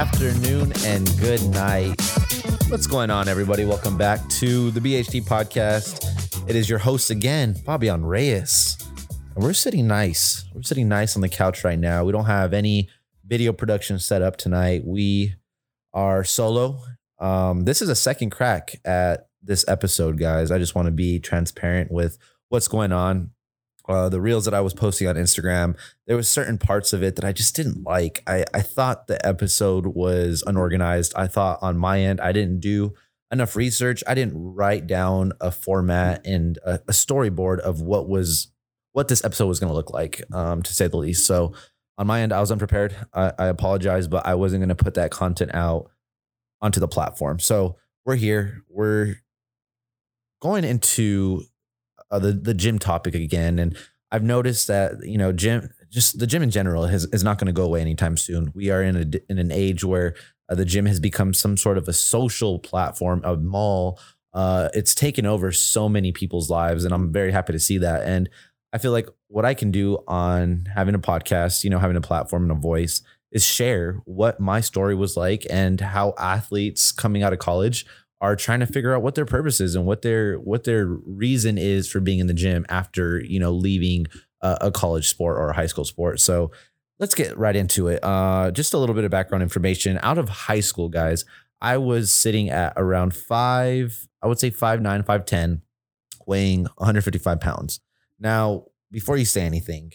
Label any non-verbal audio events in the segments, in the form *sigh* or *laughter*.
Afternoon, and good night. What's going on, everybody? Welcome back to the BHD podcast. It is your host again, Fabian Reyes. And we're sitting nice. We're sitting nice on the couch right now. We don't have any video production set up tonight. We are solo. Um, this is a second crack at this episode, guys. I just want to be transparent with what's going on uh, the reels that I was posting on Instagram, there was certain parts of it that I just didn't like. I, I thought the episode was unorganized. I thought on my end, I didn't do enough research. I didn't write down a format and a, a storyboard of what was what this episode was going to look like, um, to say the least. So on my end, I was unprepared. I, I apologize, but I wasn't going to put that content out onto the platform. So we're here. We're going into uh, the the gym topic again, and I've noticed that you know gym just the gym in general has, is not going to go away anytime soon. We are in a in an age where uh, the gym has become some sort of a social platform, a mall. Uh, it's taken over so many people's lives, and I'm very happy to see that. And I feel like what I can do on having a podcast, you know, having a platform and a voice, is share what my story was like and how athletes coming out of college are trying to figure out what their purpose is and what their what their reason is for being in the gym after you know leaving a, a college sport or a high school sport. So let's get right into it. Uh, just a little bit of background information. Out of high school, guys, I was sitting at around five, I would say five nine, five ten, weighing 155 pounds. Now, before you say anything,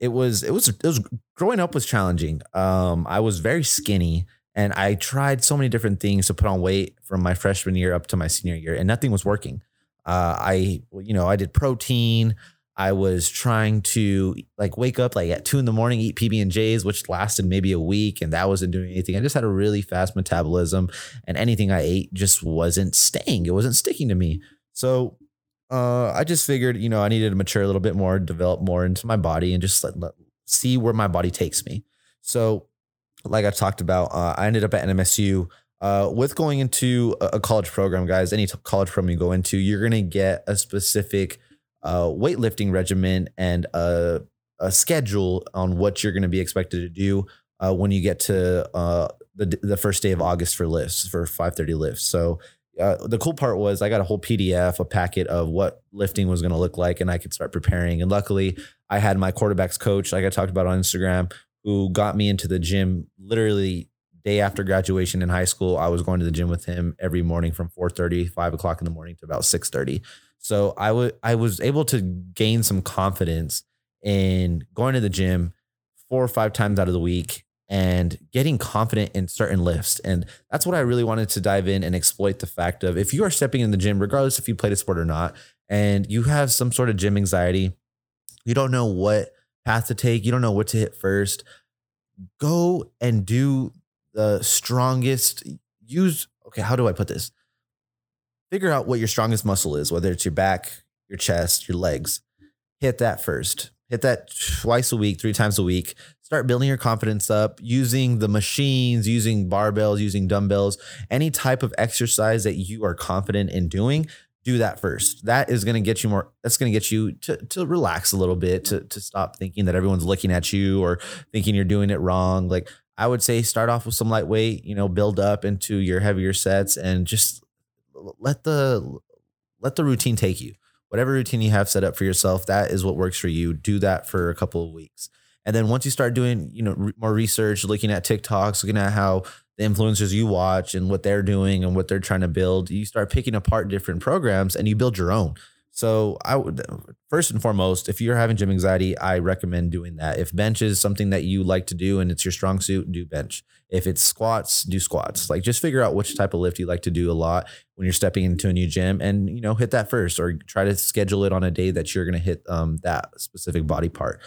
it was it was it was growing up was challenging. Um, I was very skinny and I tried so many different things to put on weight from my freshman year up to my senior year, and nothing was working. Uh, I, you know, I did protein. I was trying to like wake up like at two in the morning, eat PB and J's, which lasted maybe a week, and that wasn't doing anything. I just had a really fast metabolism, and anything I ate just wasn't staying. It wasn't sticking to me. So uh, I just figured, you know, I needed to mature a little bit more, develop more into my body, and just let, let, see where my body takes me. So like I've talked about, uh, I ended up at NMSU. Uh, with going into a college program, guys, any college program you go into, you're going to get a specific uh, weightlifting regimen and a, a, schedule on what you're going to be expected to do uh, when you get to uh, the the first day of August for lifts for 5:30 lifts. So uh, the cool part was I got a whole PDF, a packet of what lifting was going to look like, and I could start preparing. And luckily, I had my quarterbacks coach, like I talked about on Instagram, who got me into the gym literally day after graduation in high school. I was going to the gym with him every morning from 4:30, 5 o'clock in the morning to about 6:30. So I would I was able to gain some confidence in going to the gym four or five times out of the week and getting confident in certain lifts. And that's what I really wanted to dive in and exploit the fact of if you are stepping in the gym, regardless if you played a sport or not, and you have some sort of gym anxiety, you don't know what path to take. You don't know what to hit first. Go and do the strongest. Use, okay, how do I put this? Figure out what your strongest muscle is, whether it's your back, your chest, your legs. Hit that first. Hit that twice a week, three times a week. Start building your confidence up using the machines, using barbells, using dumbbells, any type of exercise that you are confident in doing do that first. That is going to get you more. That's going to get you to to relax a little bit, to to stop thinking that everyone's looking at you or thinking you're doing it wrong. Like I would say, start off with some lightweight. You know, build up into your heavier sets, and just let the let the routine take you. Whatever routine you have set up for yourself, that is what works for you. Do that for a couple of weeks. And then once you start doing, you know, more research, looking at TikToks, looking at how the influencers you watch and what they're doing and what they're trying to build, you start picking apart different programs and you build your own. So I would first and foremost, if you're having gym anxiety, I recommend doing that. If bench is something that you like to do and it's your strong suit, do bench. If it's squats, do squats. Like just figure out which type of lift you like to do a lot when you're stepping into a new gym and you know hit that first or try to schedule it on a day that you're going to hit um, that specific body part.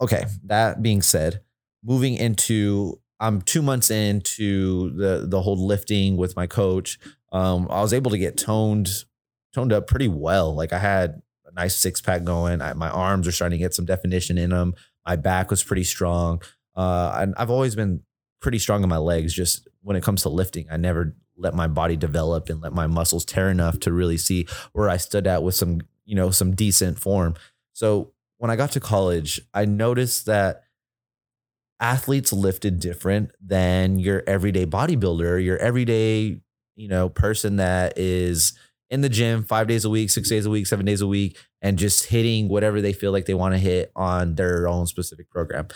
Okay, that being said, moving into I'm two months into the the whole lifting with my coach. Um, I was able to get toned toned up pretty well. Like I had a nice six pack going. I, my arms are starting to get some definition in them. My back was pretty strong. Uh, and I've always been pretty strong in my legs. Just when it comes to lifting, I never let my body develop and let my muscles tear enough to really see where I stood at with some you know some decent form. So when I got to college, I noticed that athletes lifted different than your everyday bodybuilder, your everyday, you know, person that is in the gym five days a week, six days a week, seven days a week, and just hitting whatever they feel like they want to hit on their own specific program.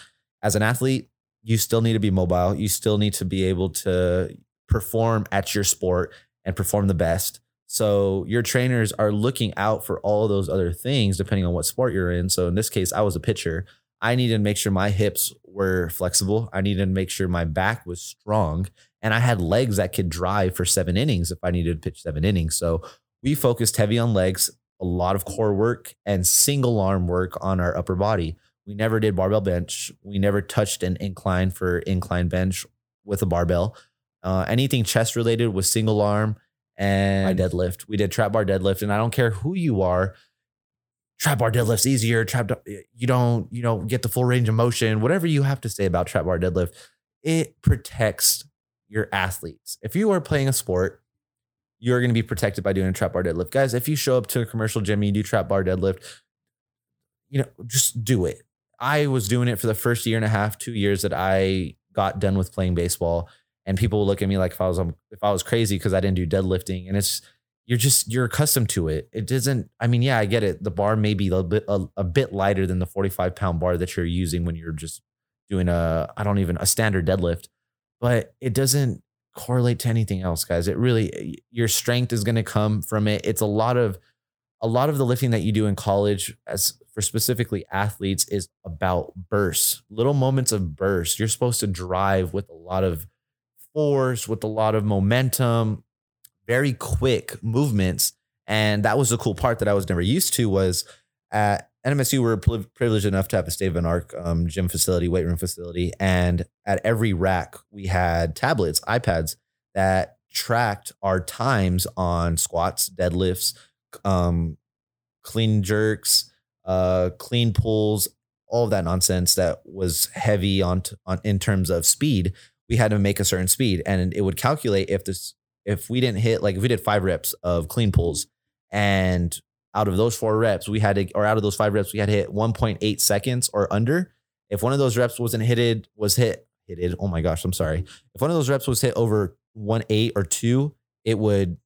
As an athlete, you still need to be mobile. You still need to be able to perform at your sport and perform the best. So your trainers are looking out for all those other things depending on what sport you're in. So in this case, I was a pitcher. I needed to make sure my hips were flexible. I needed to make sure my back was strong and I had legs that could drive for seven innings if I needed to pitch seven innings. So we focused heavy on legs, a lot of core work and single arm work on our upper body. We never did barbell bench. We never touched an incline for incline bench with a barbell. Uh, anything chest related was single arm and I deadlift. We did trap bar deadlift, and I don't care who you are. Trap bar deadlift's easier. Trap uh, you don't you know get the full range of motion. Whatever you have to say about trap bar deadlift, it protects your athletes. If you are playing a sport, you're going to be protected by doing a trap bar deadlift, guys. If you show up to a commercial gym and you do trap bar deadlift, you know just do it. I was doing it for the first year and a half, two years that I got done with playing baseball and people will look at me like if I was um, if I was crazy because I didn't do deadlifting, and it's you're just you're accustomed to it. It doesn't. I mean, yeah, I get it. The bar may be a bit a, a bit lighter than the 45 pound bar that you're using when you're just doing a I don't even a standard deadlift, but it doesn't correlate to anything else, guys. It really your strength is going to come from it. It's a lot of a lot of the lifting that you do in college as for specifically athletes is about bursts, little moments of bursts. You're supposed to drive with a lot of force, with a lot of momentum, very quick movements. And that was the cool part that I was never used to was at NMSU, we were privileged enough to have a state of an arc um, gym facility, weight room facility. And at every rack, we had tablets, iPads that tracked our times on squats, deadlifts, um, clean jerks, uh, clean pulls, all of that nonsense that was heavy on, t- on in terms of speed we had to make a certain speed and it would calculate if this if we didn't hit like if we did five reps of clean pulls and out of those four reps we had to or out of those five reps we had hit 1.8 seconds or under if one of those reps wasn't hitted was hit hitted oh my gosh i'm sorry. If one of those reps was hit over one eight or two it would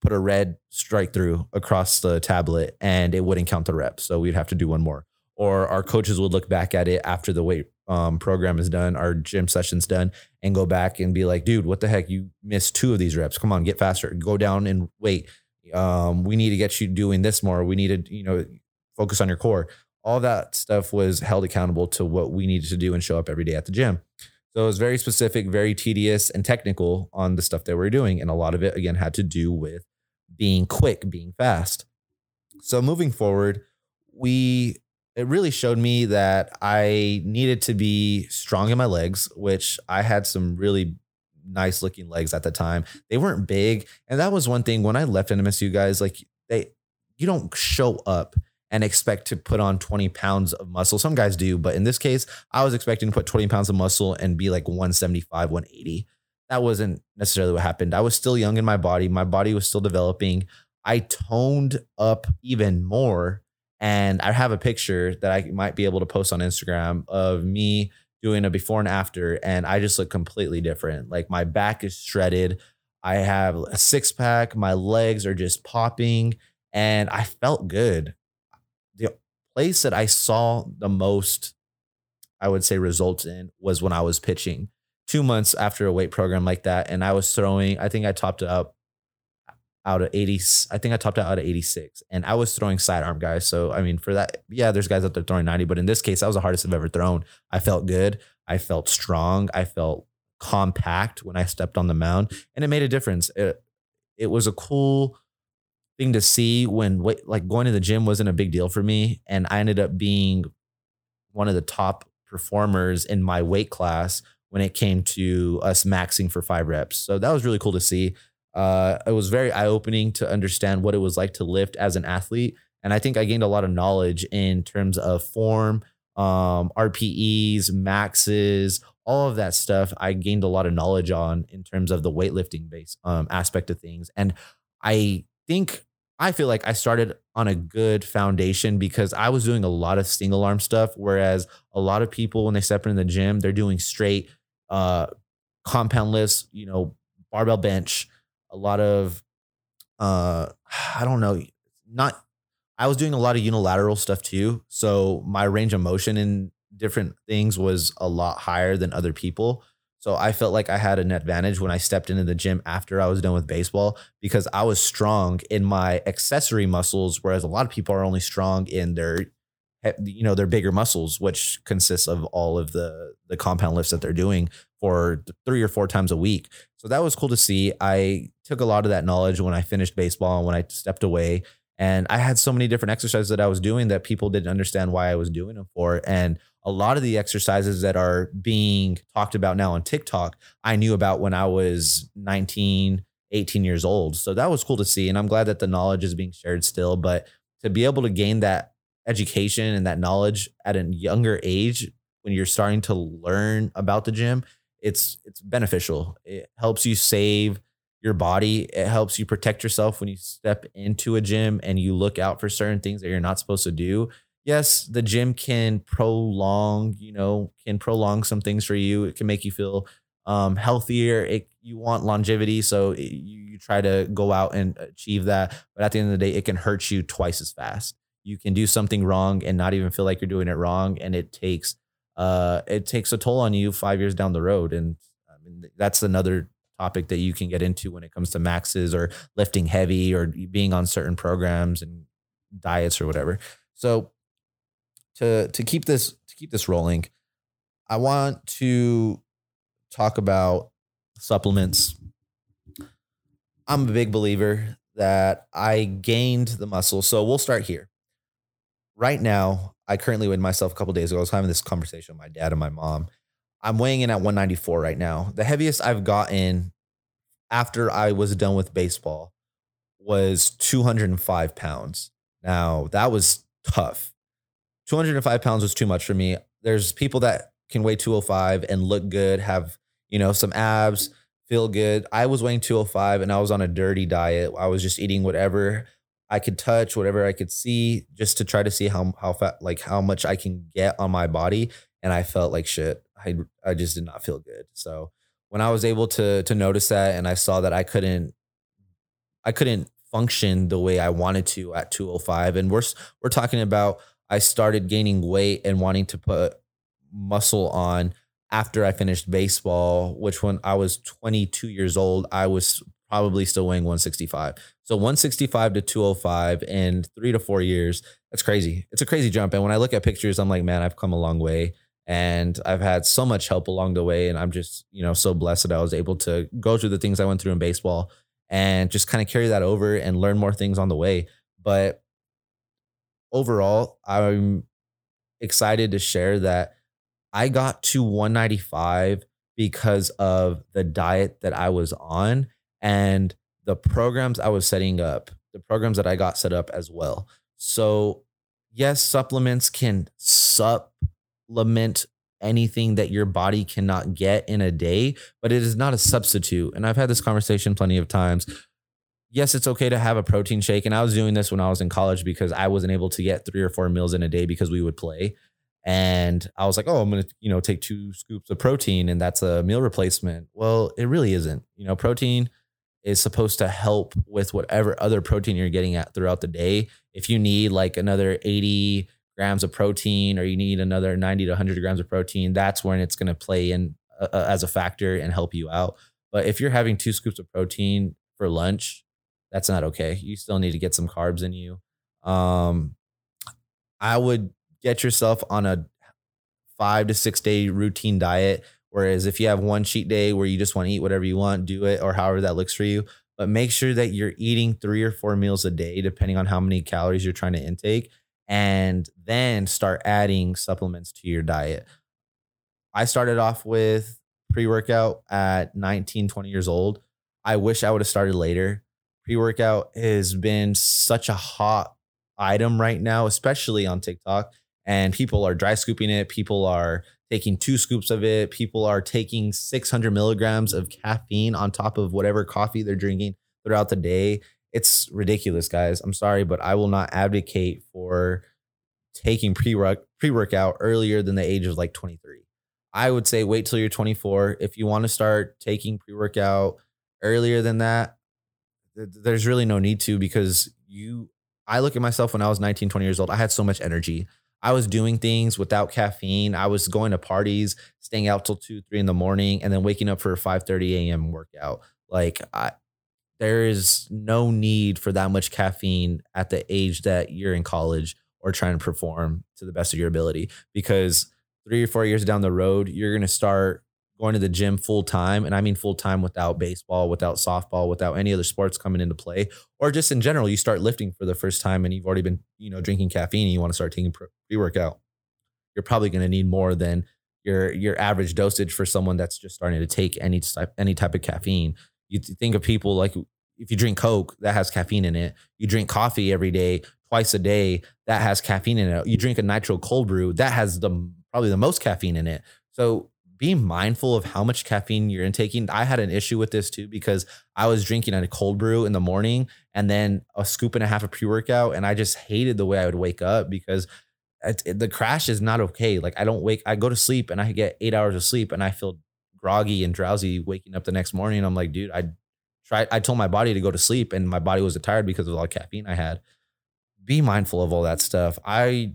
put a red strike through across the tablet and it wouldn't count the reps so we'd have to do one more. Or our coaches would look back at it after the weight um, program is done, our gym session's done, and go back and be like, dude, what the heck? You missed two of these reps. Come on, get faster. Go down and wait. Um, we need to get you doing this more. We need to, you know, focus on your core. All that stuff was held accountable to what we needed to do and show up every day at the gym. So it was very specific, very tedious and technical on the stuff that we are doing. And a lot of it, again, had to do with being quick, being fast. So moving forward, we it really showed me that I needed to be strong in my legs, which I had some really nice looking legs at the time. They weren't big. And that was one thing when I left NMSU guys, like they you don't show up and expect to put on 20 pounds of muscle. Some guys do, but in this case, I was expecting to put 20 pounds of muscle and be like 175, 180. That wasn't necessarily what happened. I was still young in my body. My body was still developing. I toned up even more and I have a picture that I might be able to post on Instagram of me doing a before and after. And I just look completely different. Like my back is shredded. I have a six pack. My legs are just popping. And I felt good. The place that I saw the most, I would say, results in was when I was pitching two months after a weight program like that. And I was throwing, I think I topped up out of 80. I think I topped out out of 86. And I was throwing sidearm guys. So, I mean, for that, yeah, there's guys out there throwing 90. But in this case, that was the hardest I've ever thrown. I felt good. I felt strong. I felt compact when I stepped on the mound. And it made a difference. It, it was a cool thing to see when like going to the gym wasn't a big deal for me. And I ended up being one of the top performers in my weight class when it came to us maxing for five reps. So that was really cool to see. Uh, it was very eye opening to understand what it was like to lift as an athlete. And I think I gained a lot of knowledge in terms of form, um, RPEs, maxes, all of that stuff. I gained a lot of knowledge on in terms of the weightlifting base um, aspect of things. And I think I feel like I started on a good foundation because I was doing a lot of single arm stuff. Whereas a lot of people, when they step into the gym, they're doing straight uh, compound lifts, you know, barbell bench, a lot of, uh, *sighs* I don't know, not, I was doing a lot of unilateral stuff too. So my range of motion in different things was a lot higher than other people. So I felt like I had an advantage when I stepped into the gym after I was done with baseball because I was strong in my accessory muscles, whereas a lot of people are only strong in their, you know, their bigger muscles, which consists of all of the the compound lifts that they're doing for three or four times a week. So that was cool to see. I took a lot of that knowledge when I finished baseball and when I stepped away. And I had so many different exercises that I was doing that people didn't understand why I was doing them for. And a lot of the exercises that are being talked about now on TikTok, I knew about when I was 19, 18 years old. So that was cool to see. And I'm glad that the knowledge is being shared still. But to be able to gain that education and that knowledge at a younger age when you're starting to learn about the gym, it's it's beneficial. It helps you save your body. It helps you protect yourself when you step into a gym and you look out for certain things that you're not supposed to do. Yes, the gym can prolong, you know, can prolong some things for you. It can make you feel um, healthier. It, you want longevity, so it, you, you try to go out and achieve that. But at the end of the day, it can hurt you twice as fast. You can do something wrong and not even feel like you're doing it wrong, and it takes uh, it takes a toll on you five years down the road. And I mean, that's another topic that you can get into when it comes to maxes or lifting heavy or being on certain programs and diets or whatever. So to to keep this to keep this rolling, I want to talk about supplements. I'm a big believer that I gained the muscle. So we'll start here. Right now, I currently weighed myself a couple days ago. I was having this conversation with my dad and my mom, I'm weighing in at 194 right now. The heaviest I've gotten after I was done with baseball was 205 pounds. Now, that was tough. 205 pounds was too much for me. There's people that can weigh 205 and look good, have, you know, some abs, feel good. I was weighing 205 and I was on a dirty diet. I was just eating whatever I could touch, whatever I could see, just to try to see how how fat, like how much I can get on my body. And I felt like shit. I I just did not feel good. So when I was able to to notice that and I saw that I couldn't I couldn't function the way I wanted to at 205 and we're we're talking about I started gaining weight and wanting to put muscle on after I finished baseball, which when I was 22 years old, I was probably still weighing 165. So 165 to 205 in three to four years. That's crazy. It's a crazy jump. And when I look at pictures, I'm like, man, I've come a long way and I've had so much help along the way. And I'm just, you know, so blessed that I was able to go through the things I went through in baseball and just kind of carry that over and learn more things on the way. But overall, I'm excited to share that I got to 195 because of the diet that I was on and the programs I was setting up, the programs that I got set up as well. So, yes, supplements can supplement anything that your body cannot get in a day, but it is not a substitute. And I've had this conversation plenty of times. Yes, it's okay to have a protein shake. And I was doing this when I was in college because I wasn't able to get three or four meals in a day because we would play. And I was like, oh, I'm going to, you know, take two scoops of protein and that's a meal replacement. Well, it really isn't. You know, protein is supposed to help with whatever other protein you're getting at throughout the day. If you need like another 80 grams of protein or you need another 90 to 100 grams of protein, that's when it's going to play in uh, uh, as a factor and help you out. But if you're having two scoops of protein for lunch, that's not okay. You still need to get some carbs in you. Um, I would get yourself on a five to six day routine diet. Whereas if you have one cheat day where you just want to eat whatever you want, do it or however that looks for you. But make sure that you're eating three or four meals a day, depending on how many calories you're trying to intake and then start adding supplements to your diet. I started off with pre workout at 19, 20 years old. I wish I would have started later. Pre workout has been such a hot item right now, especially on TikTok. And people are dry scooping it. People are taking two scoops of it. People are taking 600 milligrams of caffeine on top of whatever coffee they're drinking throughout the day. it's ridiculous, guys. I'm sorry, but I will not advocate for taking pre workout earlier than the age of like 23. I would say wait till you're 24. If you want to start taking pre workout earlier than that, there's really no need to because you. I look at myself when I was 19, 20 years old. I had so much energy. I was doing things without caffeine. I was going to parties, staying out till two, three in the morning, and then waking up for a 5 30 a.m. workout. Like I there is no need for that much caffeine at the age that you're in college or trying to perform to the best of your ability because three or four years down the road, you're going to start going to the gym full time. And I mean full time without baseball, without softball, without any other sports coming into play, or just in general, you start lifting for the first time and you've already been, you know, drinking caffeine and you want to start taking pre workout. You're probably going to need more than your your average dosage for someone that's just starting to take any type any type of caffeine. You think of people like if you drink Coke, that has caffeine in it. You drink coffee every day, twice a day, that has caffeine in it. You drink a nitro cold brew, that has the probably the most caffeine in it. So be mindful of how much caffeine you're intaking. I had an issue with this too because I was drinking a cold brew in the morning and then a scoop and a half of pre workout, and I just hated the way I would wake up because it, it, the crash is not okay. Like I don't wake, I go to sleep and I get eight hours of sleep and I feel groggy and drowsy waking up the next morning. I'm like, dude, I tried. I told my body to go to sleep and my body was tired because of all the caffeine I had. Be mindful of all that stuff. I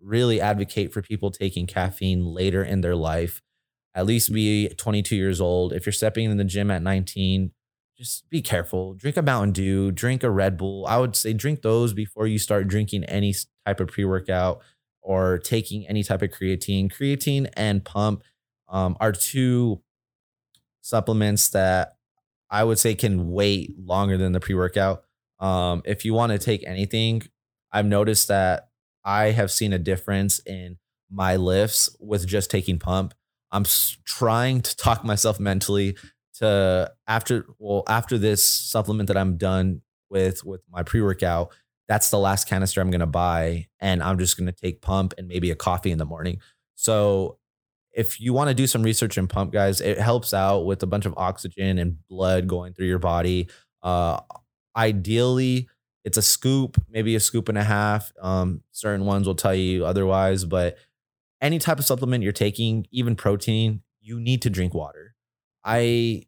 really advocate for people taking caffeine later in their life. At least be 22 years old. If you're stepping in the gym at 19, just be careful. Drink a Mountain Dew, drink a Red Bull. I would say drink those before you start drinking any type of pre workout or taking any type of creatine. Creatine and pump um, are two supplements that I would say can wait longer than the pre workout. Um, if you want to take anything, I've noticed that I have seen a difference in my lifts with just taking pump. I'm trying to talk myself mentally to after well after this supplement that I'm done with with my pre-workout, that's the last canister I'm going to buy and I'm just going to take pump and maybe a coffee in the morning. So if you want to do some research in pump guys, it helps out with a bunch of oxygen and blood going through your body. Uh ideally it's a scoop, maybe a scoop and a half. Um, certain ones will tell you otherwise, but any type of supplement you're taking, even protein, you need to drink water. I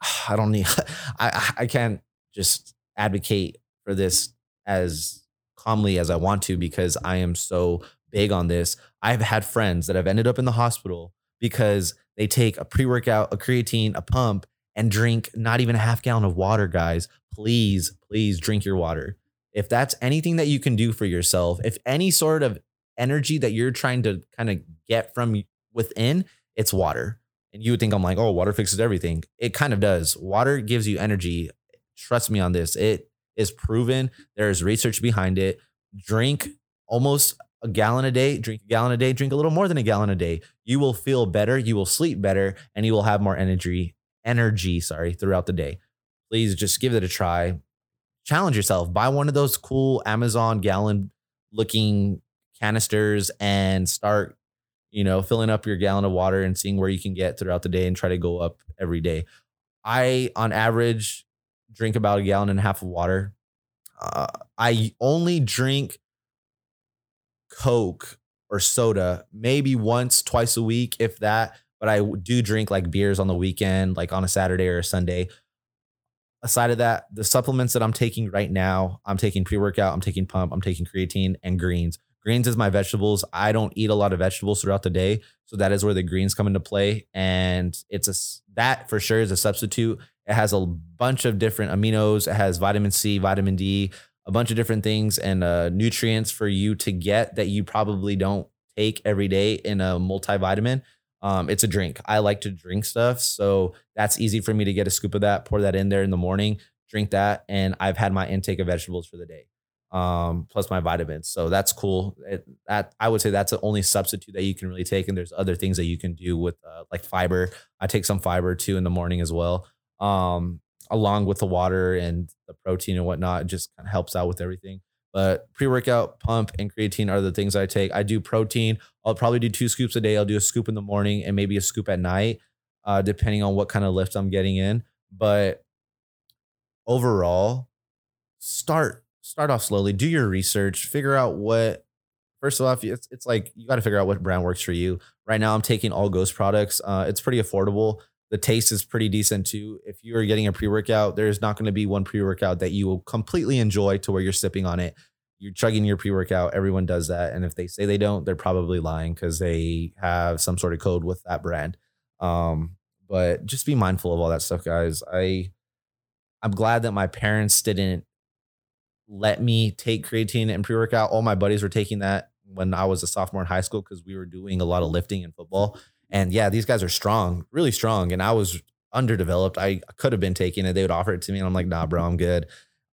*sighs* I don't need *laughs* I I can't just advocate for this as calmly as I want to because I am so big on this. I've had friends that have ended up in the hospital because they take a pre-workout, a creatine, a pump, and drink not even a half gallon of water, guys. Please, please drink your water. If that's anything that you can do for yourself, if any sort of energy that you're trying to kind of get from within, it's water. And you would think I'm like, oh, water fixes everything. It kind of does. Water gives you energy. Trust me on this. It is proven. There is research behind it. Drink almost a gallon a day, drink a gallon a day, drink a little more than a gallon a day. You will feel better, you will sleep better, and you will have more energy energy, sorry, throughout the day. Please just give it a try. Challenge yourself. Buy one of those cool Amazon gallon looking canisters and start, you know, filling up your gallon of water and seeing where you can get throughout the day and try to go up every day. I, on average, drink about a gallon and a half of water. Uh, I only drink Coke or soda maybe once, twice a week, if that but I do drink like beers on the weekend, like on a Saturday or a Sunday. Aside of that, the supplements that I'm taking right now, I'm taking pre workout, I'm taking pump, I'm taking creatine and greens. Greens is my vegetables. I don't eat a lot of vegetables throughout the day, so that is where the greens come into play. And it's a that for sure is a substitute. It has a bunch of different aminos. It has vitamin C, vitamin D, a bunch of different things and uh, nutrients for you to get that you probably don't take every day in a multivitamin. Um, it's a drink. I like to drink stuff. So that's easy for me to get a scoop of that, pour that in there in the morning, drink that. And I've had my intake of vegetables for the day, um, plus my vitamins. So that's cool. It, that I would say that's the only substitute that you can really take. And there's other things that you can do with uh, like fiber. I take some fiber too in the morning as well. Um, along with the water and the protein and whatnot, it just kind of helps out with everything. But pre workout, pump, and creatine are the things I take. I do protein. I'll probably do two scoops a day. I'll do a scoop in the morning and maybe a scoop at night, uh, depending on what kind of lift I'm getting in. But overall, start start off slowly. Do your research. Figure out what. First of all, it's it's like you got to figure out what brand works for you. Right now, I'm taking all Ghost products. Uh, it's pretty affordable. The taste is pretty decent too. If you're getting a pre workout, there's not going to be one pre workout that you will completely enjoy to where you're sipping on it. You're chugging your pre workout. Everyone does that, and if they say they don't, they're probably lying because they have some sort of code with that brand. Um, but just be mindful of all that stuff, guys. I I'm glad that my parents didn't let me take creatine and pre workout. All my buddies were taking that when I was a sophomore in high school because we were doing a lot of lifting and football. And yeah, these guys are strong, really strong. And I was underdeveloped. I could have been taking it. They would offer it to me. And I'm like, nah, bro, I'm good.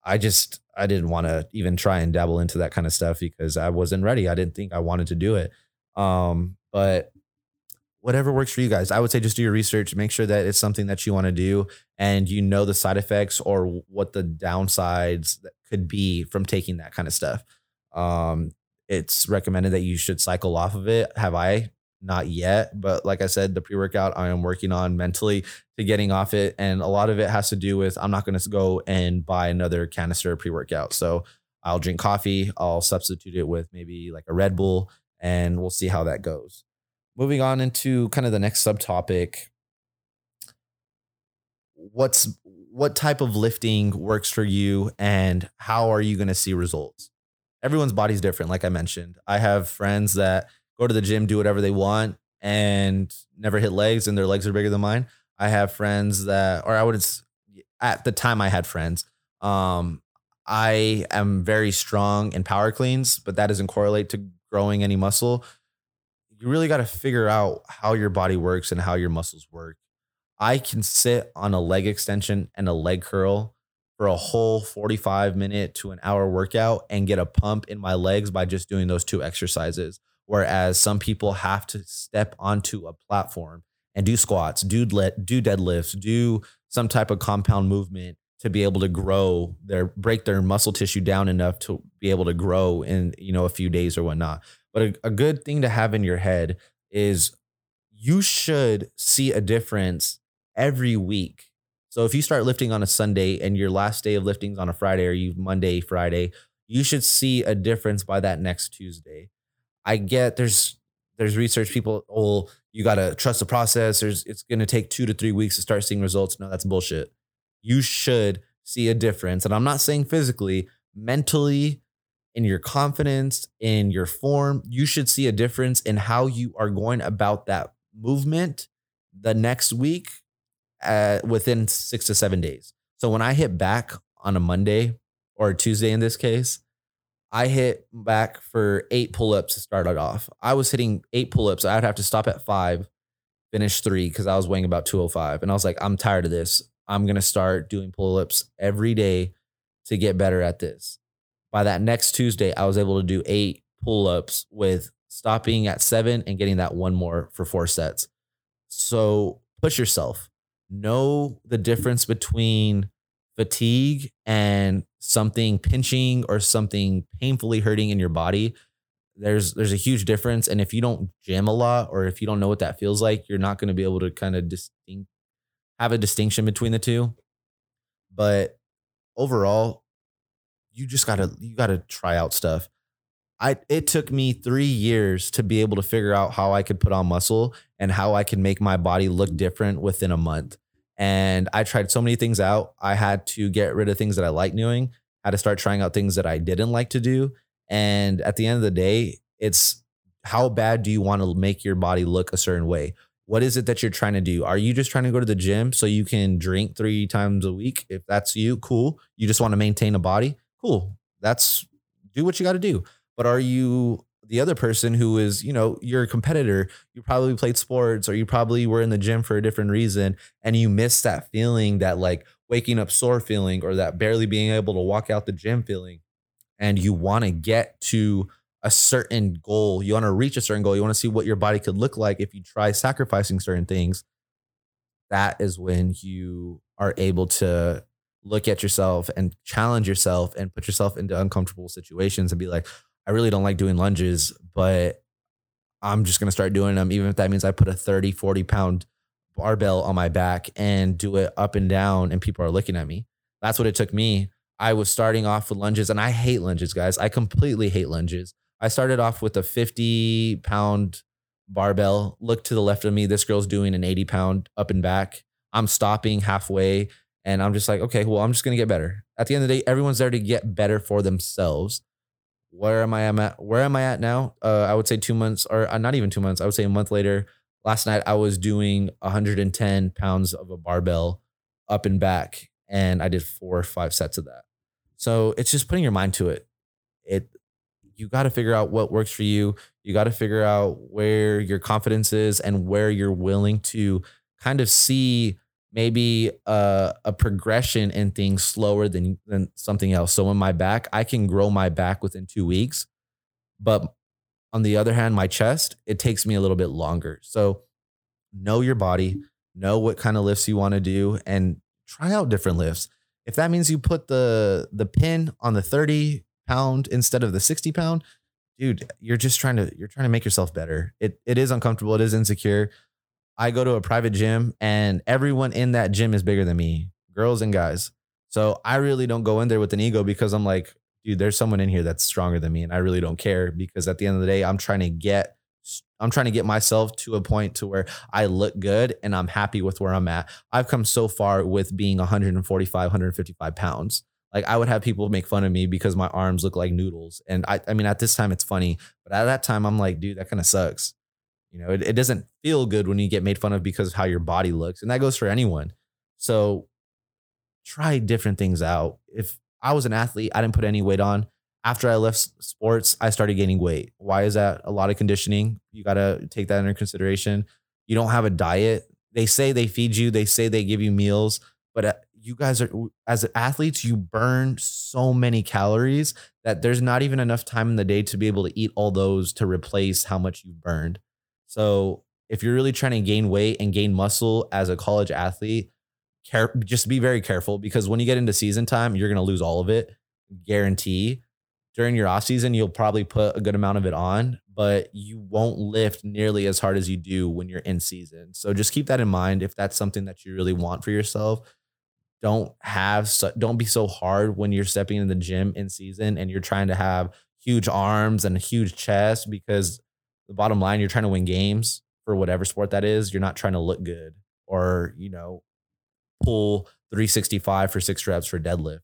I just, I didn't want to even try and dabble into that kind of stuff because I wasn't ready. I didn't think I wanted to do it. Um, but whatever works for you guys. I would say just do your research, make sure that it's something that you want to do and you know the side effects or what the downsides that could be from taking that kind of stuff. Um, it's recommended that you should cycle off of it. Have I? Not yet, but like I said, the pre workout I am working on mentally to getting off it. And a lot of it has to do with I'm not going to go and buy another canister pre workout. So I'll drink coffee, I'll substitute it with maybe like a Red Bull, and we'll see how that goes moving on into kind of the next subtopic what's what type of lifting works for you and how are you going to see results everyone's body's different like i mentioned i have friends that go to the gym do whatever they want and never hit legs and their legs are bigger than mine i have friends that or i would at the time i had friends um i am very strong in power cleans but that doesn't correlate to growing any muscle you really got to figure out how your body works and how your muscles work. I can sit on a leg extension and a leg curl for a whole 45 minute to an hour workout and get a pump in my legs by just doing those two exercises. Whereas some people have to step onto a platform and do squats, do let do deadlifts, do some type of compound movement to be able to grow their break their muscle tissue down enough to be able to grow in you know a few days or whatnot. But a, a good thing to have in your head is you should see a difference every week. So if you start lifting on a Sunday and your last day of lifting is on a Friday or you Monday, Friday, you should see a difference by that next Tuesday. I get there's there's research people, oh, you gotta trust the process. There's it's gonna take two to three weeks to start seeing results. No, that's bullshit. You should see a difference. And I'm not saying physically, mentally, in your confidence, in your form, you should see a difference in how you are going about that movement the next week uh, within six to seven days. So when I hit back on a Monday or a Tuesday in this case, I hit back for eight pull ups to start it off. I was hitting eight pull ups. I'd have to stop at five, finish three because I was weighing about 205. And I was like, I'm tired of this. I'm going to start doing pull ups every day to get better at this by that next Tuesday, I was able to do eight pull ups with stopping at seven and getting that one more for four sets. So push yourself. Know the difference between fatigue and something pinching or something painfully hurting in your body. There's there's a huge difference. And if you don't gym a lot or if you don't know what that feels like, you're not going to be able to kind of distinct have a distinction between the two. But overall, you just gotta you gotta try out stuff. I it took me three years to be able to figure out how I could put on muscle and how I could make my body look different within a month. And I tried so many things out. I had to get rid of things that I like doing, had to start trying out things that I didn't like to do. And at the end of the day, it's how bad do you want to make your body look a certain way? What is it that you're trying to do? Are you just trying to go to the gym so you can drink three times a week? If that's you, cool. You just want to maintain a body cool. That's do what you got to do. But are you the other person who is, you know, you're a competitor, you probably played sports or you probably were in the gym for a different reason and you miss that feeling, that like waking up sore feeling or that barely being able to walk out the gym feeling. And you want to get to a certain goal. You want to reach a certain goal. You want to see what your body could look like if you try sacrificing certain things. That is when you are able to look at yourself and challenge yourself and put yourself into uncomfortable situations and be like, I really don't like doing lunges, but I'm just going to start doing them, even if that means I put a 30, 40 pound barbell on my back and do it up and down and people are looking at me. That's what it took me. I was starting off with lunges and I hate lunges, guys. I completely hate lunges. I started off with a 50 pound barbell. Look to the left of me. This girl's doing an 80 pound up and back. I'm stopping halfway and I'm just like, okay, well, I'm just going to get better. At the end of the day, everyone's there to get better for themselves. Where am I am at? Where am I at now? Uh, I would say two months or uh, not even two months. I would say a month later. Last night I was doing 110 pounds of a barbell up and back and I did four or five sets of that. So it's just putting your mind to it. It you got to figure out what works for you. You got to figure out where your confidence is and where you're willing to kind of see maybe a, a progression in things slower than than something else. So in my back, I can grow my back within 2 weeks. But on the other hand, my chest, it takes me a little bit longer. So know your body, know what kind of lifts you want to do and try out different lifts. If that means you put the the pin on the 30 pound instead of the 60 pound, dude, you're just trying to you're trying to make yourself better. It it is uncomfortable, it is insecure. I go to a private gym and everyone in that gym is bigger than me, girls and guys. So I really don't go in there with an ego because I'm like, dude, there's someone in here that's stronger than me and I really don't care because at the end of the day, I'm trying to get I'm trying to get myself to a point to where I look good and I'm happy with where I'm at. I've come so far with being 145, 155 pounds. Like I would have people make fun of me because my arms look like noodles. And I, I mean, at this time it's funny, but at that time I'm like, dude, that kind of sucks. You know, it, it doesn't feel good when you get made fun of because of how your body looks. And that goes for anyone. So try different things out. If I was an athlete, I didn't put any weight on. After I left sports, I started gaining weight. Why is that? A lot of conditioning. You got to take that into consideration. You don't have a diet. They say they feed you, they say they give you meals, but uh, you guys are as athletes you burn so many calories that there's not even enough time in the day to be able to eat all those to replace how much you burned so if you're really trying to gain weight and gain muscle as a college athlete care just be very careful because when you get into season time you're going to lose all of it guarantee. During your off season you'll probably put a good amount of it on but you won't lift nearly as hard as you do when you're in season. So just keep that in mind if that's something that you really want for yourself. Don't have don't be so hard when you're stepping in the gym in season and you're trying to have huge arms and a huge chest because the bottom line you're trying to win games for whatever sport that is you're not trying to look good or you know pull 365 for six reps for deadlift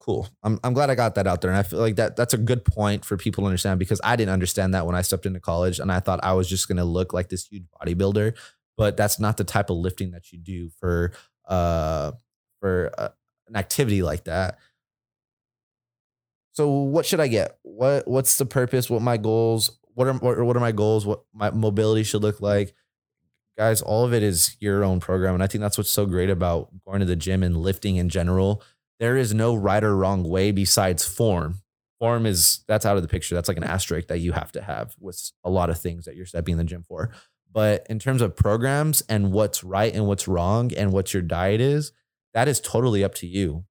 cool I'm, I'm glad i got that out there and i feel like that that's a good point for people to understand because i didn't understand that when i stepped into college and i thought i was just going to look like this huge bodybuilder but that's not the type of lifting that you do for uh, for uh, an activity like that. So what should I get? What what's the purpose? What my goals? What are what are my goals? What my mobility should look like? Guys, all of it is your own program, and I think that's what's so great about going to the gym and lifting in general. There is no right or wrong way besides form. Form is that's out of the picture. That's like an asterisk that you have to have with a lot of things that you're stepping in the gym for. But in terms of programs and what's right and what's wrong and what your diet is, that is totally up to you.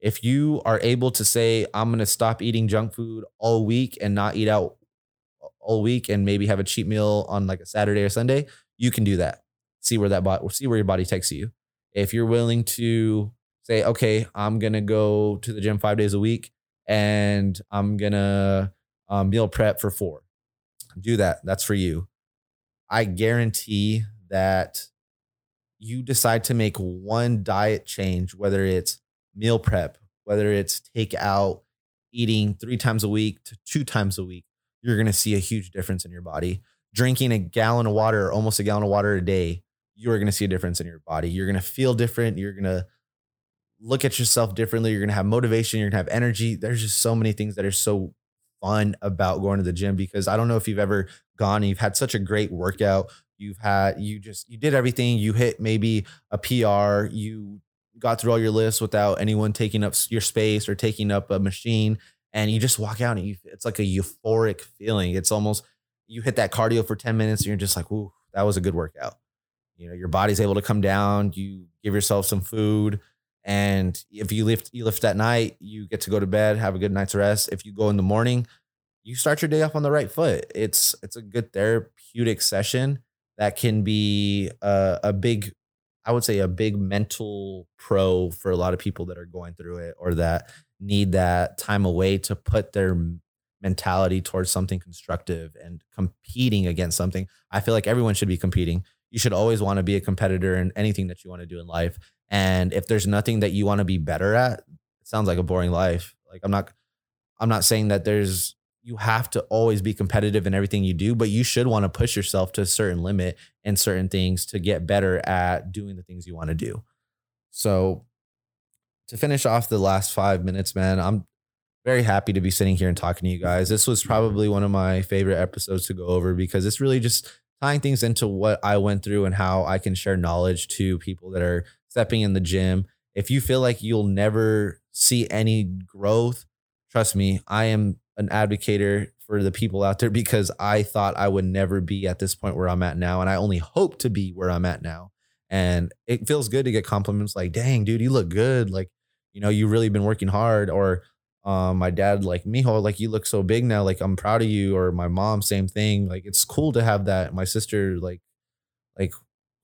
If you are able to say, I'm going to stop eating junk food all week and not eat out all week and maybe have a cheat meal on like a Saturday or Sunday, you can do that. See where that body, see where your body takes you. If you're willing to say, okay, I'm going to go to the gym five days a week and I'm going to um, meal prep for four, do that. That's for you. I guarantee that you decide to make one diet change, whether it's meal prep, whether it's take out, eating three times a week to two times a week, you're going to see a huge difference in your body. Drinking a gallon of water or almost a gallon of water a day, you're going to see a difference in your body. You're going to feel different. You're going to look at yourself differently. You're going to have motivation. You're going to have energy. There's just so many things that are so fun about going to the gym because I don't know if you've ever gone and you've had such a great workout. You've had, you just, you did everything. You hit maybe a PR. You got through all your lists without anyone taking up your space or taking up a machine. And you just walk out and you, it's like a euphoric feeling. It's almost, you hit that cardio for 10 minutes and you're just like, ooh, that was a good workout. You know, your body's able to come down. You give yourself some food and if you lift, you lift at night, you get to go to bed, have a good night's rest. If you go in the morning, you start your day off on the right foot. It's it's a good therapeutic session that can be a, a big I would say a big mental pro for a lot of people that are going through it or that need that time away to put their mentality towards something constructive and competing against something. I feel like everyone should be competing. You should always want to be a competitor in anything that you want to do in life. And if there's nothing that you want to be better at, it sounds like a boring life. Like I'm not I'm not saying that there's you have to always be competitive in everything you do, but you should want to push yourself to a certain limit and certain things to get better at doing the things you want to do. So to finish off the last five minutes, man, I'm very happy to be sitting here and talking to you guys. This was probably one of my favorite episodes to go over because it's really just tying things into what I went through and how I can share knowledge to people that are stepping in the gym. If you feel like you'll never see any growth, trust me, I am an advocator for the people out there because I thought I would never be at this point where I'm at now. And I only hope to be where I'm at now. And it feels good to get compliments like, dang, dude, you look good. Like, you know, you've really been working hard. Or um, my dad, like, Mijo, like, you look so big now. Like, I'm proud of you. Or my mom, same thing. Like, it's cool to have that. My sister, like, like,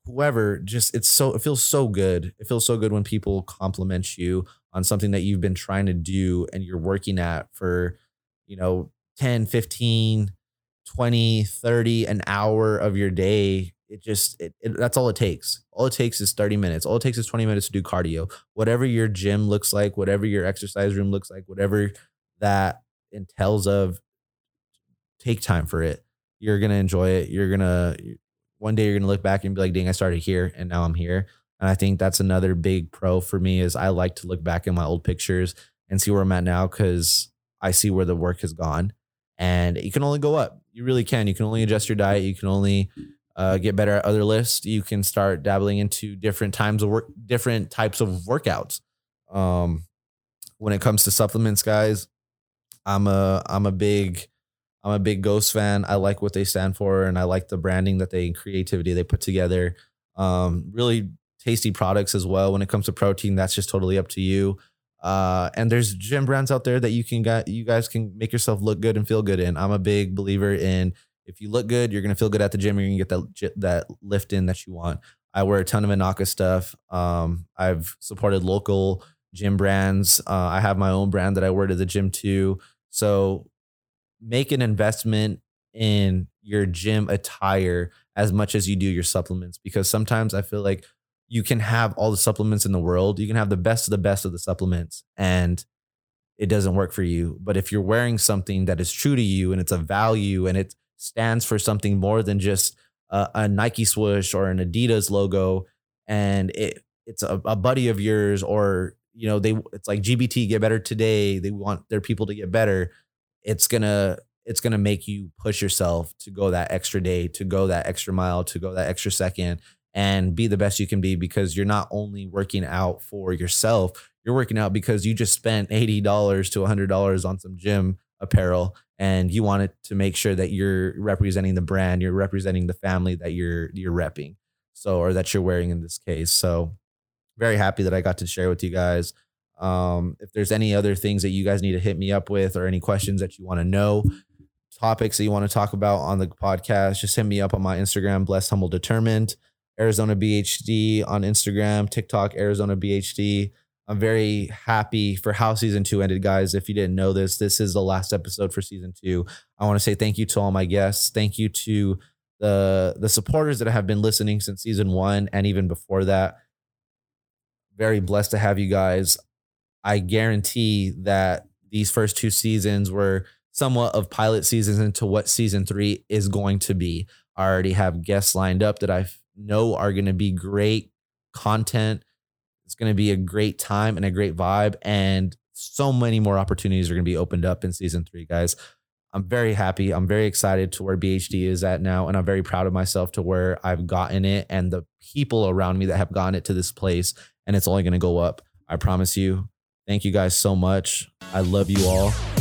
whoever, just, it's so, it feels so good. It feels so good when people compliment you on something that you've been trying to do and you're working at for, you know, 10, 15, 20, 30, an hour of your day. It just, it, it, that's all it takes. All it takes is 30 minutes. All it takes is 20 minutes to do cardio. Whatever your gym looks like, whatever your exercise room looks like, whatever that entails of, take time for it. You're to enjoy it. You're to, one day you're to look back and be like, dang, I started here and now I'm here. And I think that's another big pro for me is I like to look back in my old pictures and see where I'm at now because I see where the work has gone, and you can only go up. You really can. You can only adjust your diet. You can only uh, get better at other lifts. You can start dabbling into different times of work, different types of workouts. Um, when it comes to supplements, guys, I'm a I'm a big I'm a big Ghost fan. I like what they stand for, and I like the branding that they creativity they put together. Um, really tasty products as well. When it comes to protein, that's just totally up to you. Uh, and there's gym brands out there that you can get, you guys can make yourself look good and feel good in. I'm a big believer in if you look good, you're gonna feel good at the gym. You're gonna get that that lift in that you want. I wear a ton of Inaka stuff. Um, I've supported local gym brands. Uh, I have my own brand that I wear to the gym too. So make an investment in your gym attire as much as you do your supplements because sometimes I feel like you can have all the supplements in the world. You can have the best of the best of the supplements and it doesn't work for you. But if you're wearing something that is true to you and it's a value and it stands for something more than just a, a Nike swoosh or an Adidas logo and it it's a, a buddy of yours or you know they it's like GBT get better today. They want their people to get better. It's going to it's going to make you push yourself to go that extra day, to go that extra mile, to go that extra second and be the best you can be because you're not only working out for yourself, you're working out because you just spent $80 to $100 on some gym apparel and you want it to make sure that you're representing the brand, you're representing the family that you're you're repping. So or that you're wearing in this case. So very happy that I got to share with you guys. Um, if there's any other things that you guys need to hit me up with or any questions that you want to know, topics that you want to talk about on the podcast, just hit me up on my Instagram, blessed humble determined. Arizona BHD on Instagram, TikTok, Arizona BHD. I'm very happy for how season two ended, guys. If you didn't know this, this is the last episode for season two. I want to say thank you to all my guests. Thank you to the the supporters that have been listening since season one and even before that. Very blessed to have you guys. I guarantee that these first two seasons were somewhat of pilot seasons into what season three is going to be. I already have guests lined up that I've know are going to be great content. It's going to be a great time and a great vibe. And so many more opportunities are going to be opened up in season three, guys. I'm very happy. I'm very excited to where BHD is at now. And I'm very proud of myself to where I've gotten it and the people around me that have gotten it to this place. And it's only going to go up. I promise you. Thank you guys so much. I love you all.